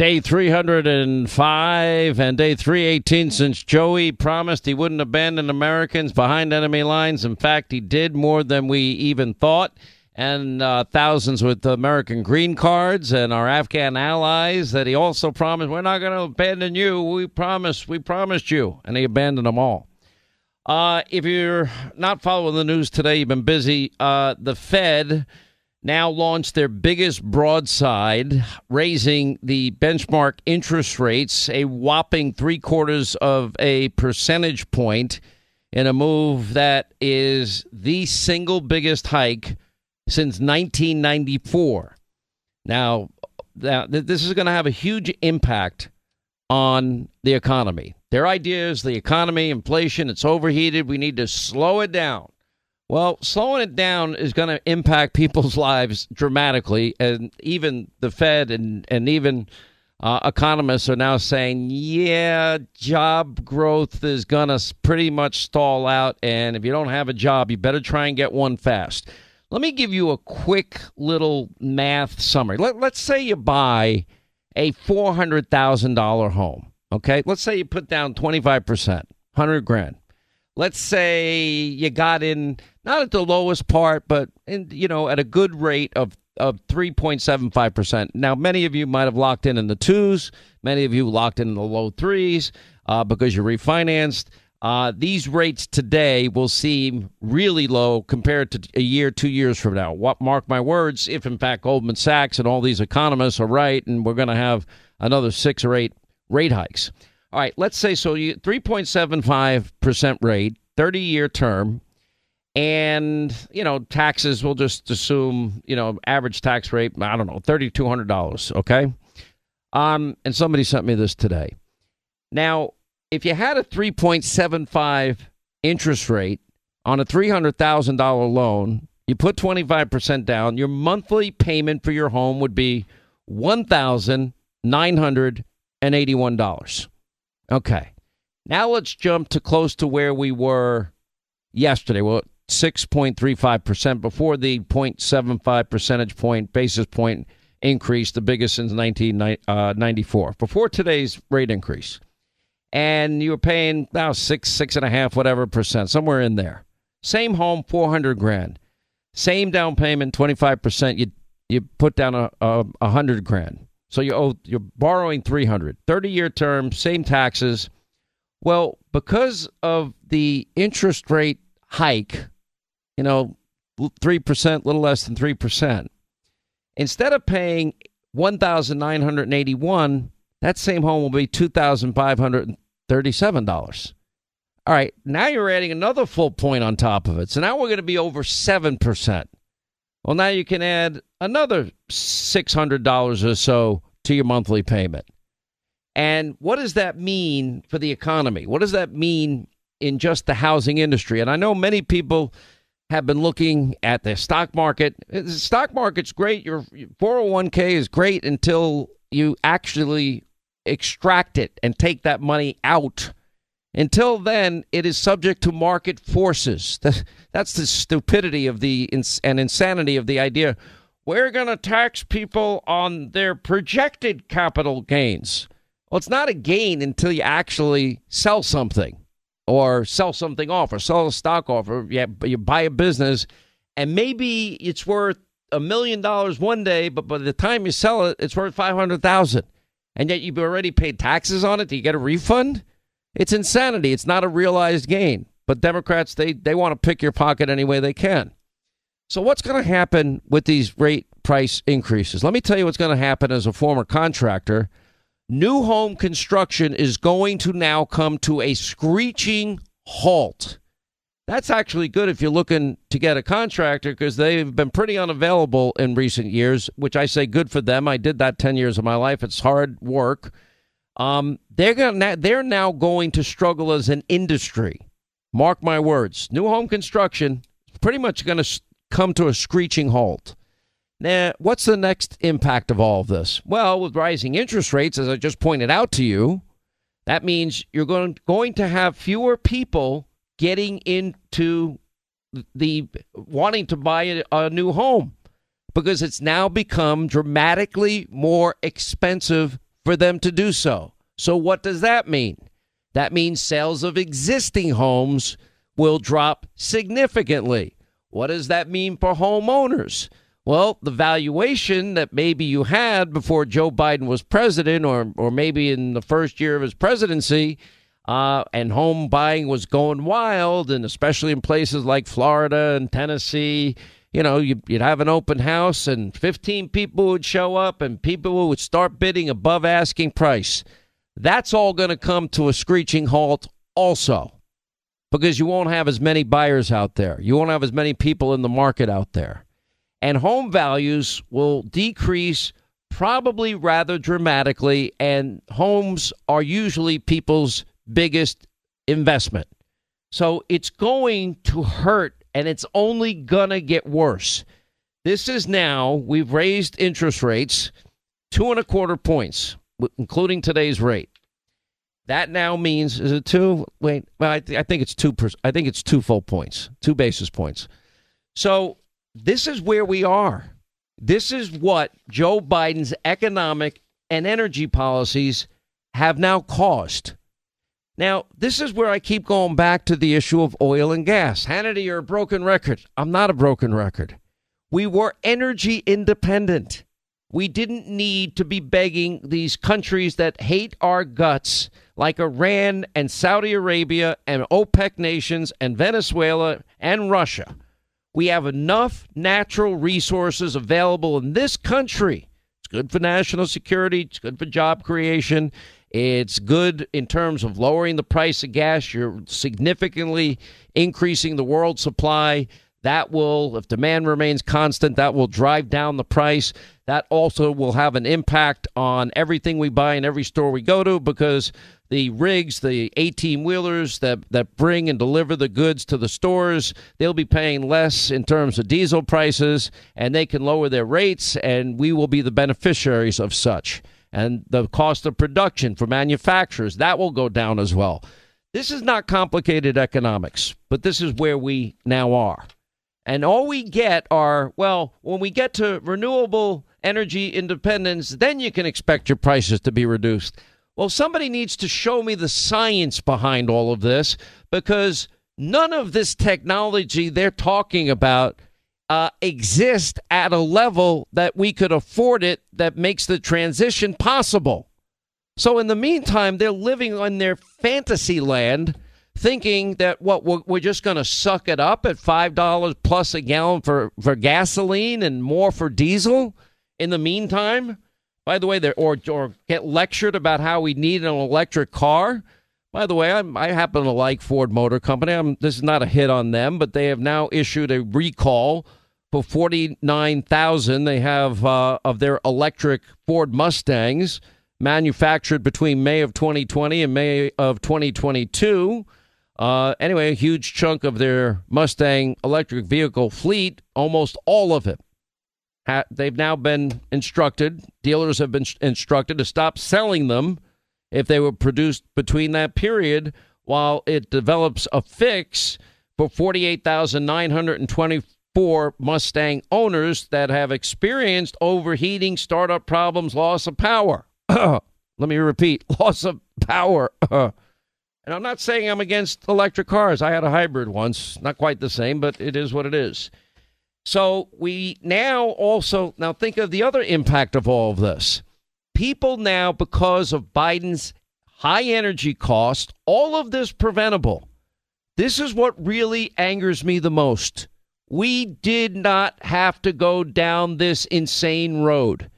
Day 305 and day 318 since Joey promised he wouldn't abandon Americans behind enemy lines. In fact, he did more than we even thought. And uh, thousands with American green cards and our Afghan allies that he also promised, we're not going to abandon you. We promised, we promised you. And he abandoned them all. Uh, if you're not following the news today, you've been busy. Uh, the Fed now launched their biggest broadside, raising the benchmark interest rates a whopping three quarters of a percentage point in a move that is the single biggest hike since 1994. Now, this is going to have a huge impact on the economy. Their idea is the economy, inflation, it's overheated. We need to slow it down. Well, slowing it down is going to impact people's lives dramatically, and even the Fed and and even uh, economists are now saying, yeah, job growth is going to pretty much stall out, and if you don't have a job, you better try and get one fast. Let me give you a quick little math summary. Let, let's say you buy a four hundred thousand dollar home. Okay, let's say you put down twenty five percent, hundred grand let's say you got in not at the lowest part, but in, you know at a good rate of of 3.75%. Now, many of you might have locked in in the twos. Many of you locked in in the low threes uh, because you refinanced. Uh, these rates today will seem really low compared to a year, two years from now. What mark my words? If in fact Goldman Sachs and all these economists are right, and we're going to have another six or eight rate hikes. All right, let's say so. You 3.75% rate, 30 year term, and you know taxes. We'll just assume you know average tax rate. I don't know, thirty two hundred dollars. Okay. Um, and somebody sent me this today. Now, if you had a 3.75 interest rate on a $300,000 loan, you put 25% down, your monthly payment for your home would be $1,981. Okay. Now let's jump to close to where we were yesterday. Well, 6.35% before the 0.75 percentage point, basis point increase, the biggest since 1994, uh, before today's rate increase. And you were paying now six, six and a half, whatever percent, somewhere in there. Same home, 400 grand. Same down payment, 25%. You you put down a, a, hundred grand. So you owe you're borrowing 300. 30 year term, same taxes. Well, because of the interest rate hike, you know, 3%, little less than 3%. Instead of paying 1981, that same home will be $2,537. All right, now you're adding another full point on top of it. So now we're going to be over 7%. Well, now you can add another $600 or so to your monthly payment. And what does that mean for the economy? What does that mean in just the housing industry? And I know many people have been looking at the stock market. The stock market's great. Your 401k is great until you actually extract it and take that money out. Until then, it is subject to market forces. That's the stupidity of the and insanity of the idea. We're going to tax people on their projected capital gains. Well, it's not a gain until you actually sell something or sell something off or sell a stock off or you buy a business and maybe it's worth a million dollars one day, but by the time you sell it, it's worth 500,000 and yet you've already paid taxes on it. Do you get a refund? It's insanity. It's not a realized gain. But Democrats, they, they want to pick your pocket any way they can. So, what's going to happen with these rate price increases? Let me tell you what's going to happen as a former contractor. New home construction is going to now come to a screeching halt. That's actually good if you're looking to get a contractor because they've been pretty unavailable in recent years, which I say good for them. I did that 10 years of my life. It's hard work. Um, they're gonna, they're now going to struggle as an industry. Mark my words. New home construction pretty much going to come to a screeching halt. Now, what's the next impact of all of this? Well, with rising interest rates, as I just pointed out to you, that means you're going, going to have fewer people getting into the wanting to buy a, a new home because it's now become dramatically more expensive for them to do so. So, what does that mean? That means sales of existing homes will drop significantly. What does that mean for homeowners? Well, the valuation that maybe you had before Joe Biden was president, or, or maybe in the first year of his presidency, uh, and home buying was going wild, and especially in places like Florida and Tennessee. You know, you'd have an open house, and 15 people would show up, and people would start bidding above asking price. That's all going to come to a screeching halt, also, because you won't have as many buyers out there. You won't have as many people in the market out there. And home values will decrease probably rather dramatically, and homes are usually people's biggest investment. So it's going to hurt and it's only going to get worse. This is now, we've raised interest rates two and a quarter points, including today's rate. That now means is it two? Wait, well, I, th- I think it's two. Per- I think it's two full points, two basis points. So this is where we are. This is what Joe Biden's economic and energy policies have now caused. Now, this is where I keep going back to the issue of oil and gas. Hannity, you're a broken record. I'm not a broken record. We were energy independent. We didn't need to be begging these countries that hate our guts, like Iran and Saudi Arabia and OPEC nations and Venezuela and Russia. We have enough natural resources available in this country. It's good for national security, it's good for job creation, it's good in terms of lowering the price of gas. You're significantly increasing the world supply. That will, if demand remains constant, that will drive down the price. That also will have an impact on everything we buy in every store we go to because the rigs, the 18 wheelers that, that bring and deliver the goods to the stores, they'll be paying less in terms of diesel prices and they can lower their rates, and we will be the beneficiaries of such and the cost of production for manufacturers that will go down as well. This is not complicated economics, but this is where we now are. And all we get are, well, when we get to renewable energy independence, then you can expect your prices to be reduced. Well, somebody needs to show me the science behind all of this because none of this technology they're talking about uh, exist at a level that we could afford it that makes the transition possible. So, in the meantime, they're living in their fantasy land thinking that what we're, just going to suck it up at $5 plus a gallon for, for gasoline and more for diesel in the meantime. By the way, or, or get lectured about how we need an electric car. By the way, I'm, i happen to like Ford Motor Company. I'm, this is not a hit on them, but they have now issued a recall for 49,000 they have uh, of their electric Ford Mustangs manufactured between May of 2020 and May of 2022. Uh, anyway, a huge chunk of their Mustang electric vehicle fleet, almost all of it, ha- they've now been instructed, dealers have been instructed to stop selling them if they were produced between that period while it develops a fix for 48,920 for Mustang owners that have experienced overheating, startup problems, loss of power. Let me repeat loss of power. and I'm not saying I'm against electric cars. I had a hybrid once, not quite the same, but it is what it is. So we now also now think of the other impact of all of this. People now, because of Biden's high energy cost, all of this preventable. This is what really angers me the most. We did not have to go down this insane road.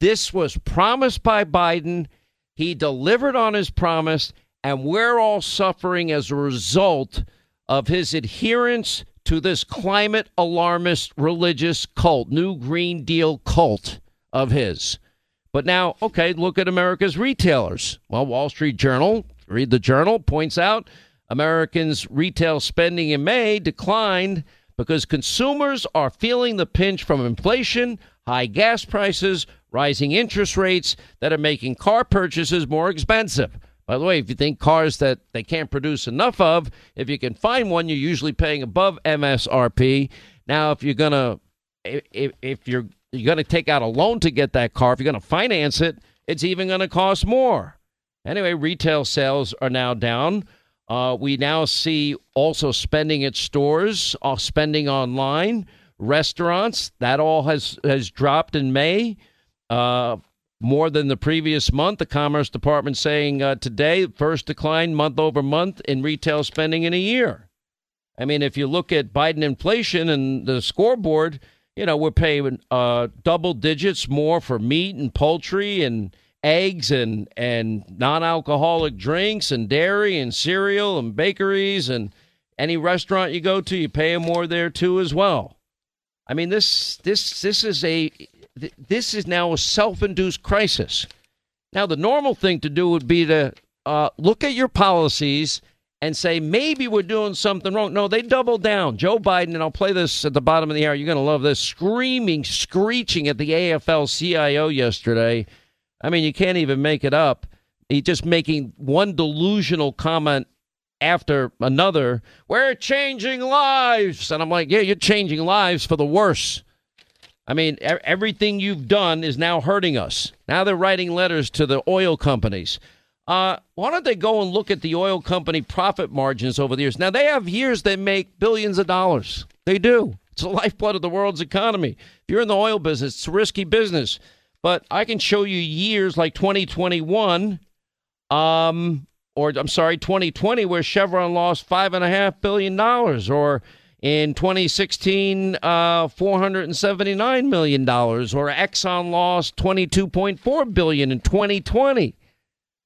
This was promised by Biden. He delivered on his promise, and we're all suffering as a result of his adherence to this climate alarmist religious cult, New Green Deal cult of his. But now, okay, look at America's retailers. Well, Wall Street Journal, read the journal, points out Americans' retail spending in May declined because consumers are feeling the pinch from inflation, high gas prices, rising interest rates that are making car purchases more expensive. By the way, if you think cars that they can't produce enough of, if you can find one, you're usually paying above MSRP. Now, if you're gonna if, if you're you're gonna take out a loan to get that car, if you're gonna finance it, it's even gonna cost more. Anyway, retail sales are now down. Uh, we now see also spending at stores, uh, spending online, restaurants. That all has has dropped in May. Uh, more than the previous month. The Commerce Department saying uh, today, first decline month over month in retail spending in a year. I mean, if you look at Biden inflation and the scoreboard, you know, we're paying uh, double digits more for meat and poultry and eggs and, and non alcoholic drinks and dairy and cereal and bakeries and any restaurant you go to, you pay more there too as well. I mean, this this this is a this is now a self-induced crisis. Now, the normal thing to do would be to uh, look at your policies and say maybe we're doing something wrong. No, they doubled down. Joe Biden, and I'll play this at the bottom of the hour. You're going to love this. Screaming, screeching at the AFL CIO yesterday. I mean, you can't even make it up. He's just making one delusional comment after another. We're changing lives. And I'm like, yeah, you're changing lives for the worse. I mean, everything you've done is now hurting us. Now they're writing letters to the oil companies. Uh, why don't they go and look at the oil company profit margins over the years? Now they have years that make billions of dollars. They do. It's the lifeblood of the world's economy. If you're in the oil business, it's a risky business. But I can show you years like 2021, um, or I'm sorry, 2020, where Chevron lost five and a half billion dollars, or in 2016, uh, 479 million dollars, or Exxon lost 22.4 billion in 2020.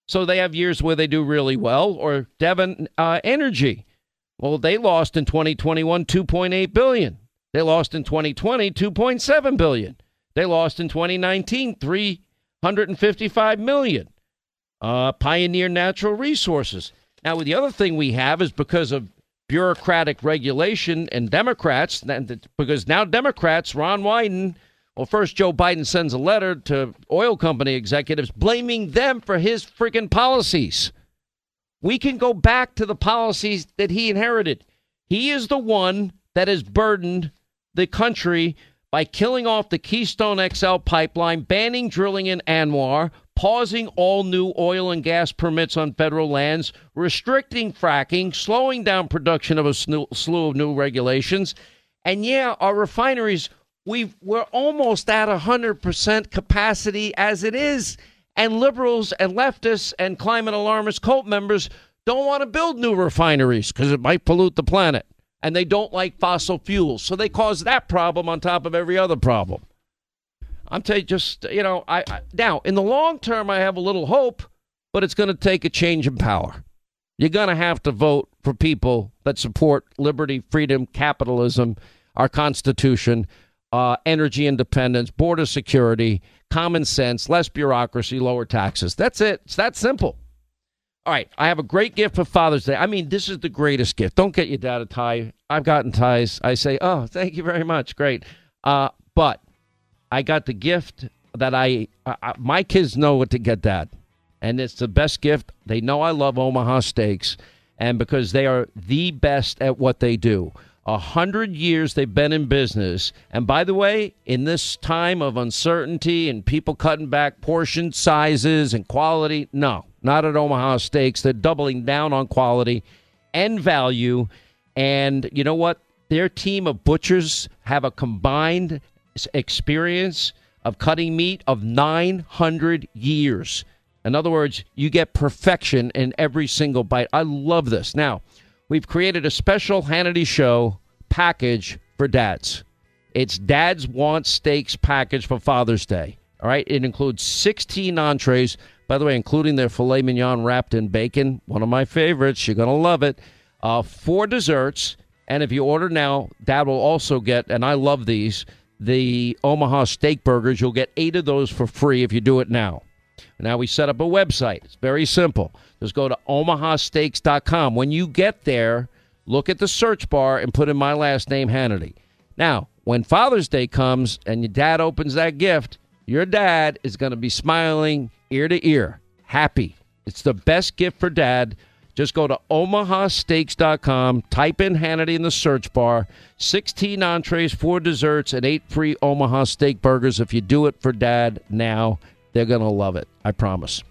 So they have years where they do really well. Or Devon uh, Energy, well, they lost in 2021 2.8 billion. They lost in 2020 2.7 billion. They lost in 2019 355 million. Uh, Pioneer Natural Resources. Now, the other thing we have is because of bureaucratic regulation and Democrats, because now Democrats, Ron Wyden, well, first Joe Biden sends a letter to oil company executives blaming them for his freaking policies. We can go back to the policies that he inherited. He is the one that has burdened the country by killing off the Keystone XL pipeline, banning drilling in ANWR, pausing all new oil and gas permits on federal lands, restricting fracking, slowing down production of a slew of new regulations. And yeah, our refineries, we we're almost at 100% capacity as it is. And liberals and leftists and climate alarmist cult members don't want to build new refineries because it might pollute the planet. And they don't like fossil fuels. So they cause that problem on top of every other problem. I'm telling you, just you know, I, I now in the long term, I have a little hope, but it's going to take a change in power. You're going to have to vote for people that support liberty, freedom, capitalism, our Constitution, uh, energy independence, border security, common sense, less bureaucracy, lower taxes. That's it. It's that simple. All right, I have a great gift for Father's Day. I mean, this is the greatest gift. Don't get your dad a tie. I've gotten ties. I say, oh, thank you very much. Great. Uh, but I got the gift that I, I, my kids know what to get that, and it's the best gift. They know I love Omaha Steaks, and because they are the best at what they do. A hundred years they've been in business, and by the way, in this time of uncertainty and people cutting back portion sizes and quality, no, not at Omaha Steaks. They're doubling down on quality and value, and you know what? Their team of butchers have a combined experience of cutting meat of 900 years. In other words, you get perfection in every single bite. I love this. Now, we've created a special Hannity Show package for dads. It's Dad's Want Steaks package for Father's Day. All right, it includes 16 entrees, by the way, including their filet mignon wrapped in bacon, one of my favorites. You're going to love it. uh, four desserts. And if you order now, Dad will also get, and I love these, the Omaha steak burgers. You'll get eight of those for free if you do it now. Now we set up a website. It's very simple. Just go to omahasteaks.com. When you get there, look at the search bar and put in my last name, Hannity. Now, when Father's Day comes and your dad opens that gift, your dad is going to be smiling ear to ear, happy. It's the best gift for dad. Just go to omahasteaks.com, type in Hannity in the search bar, 16 entrees, four desserts, and eight free Omaha steak burgers. If you do it for dad now, they're going to love it. I promise.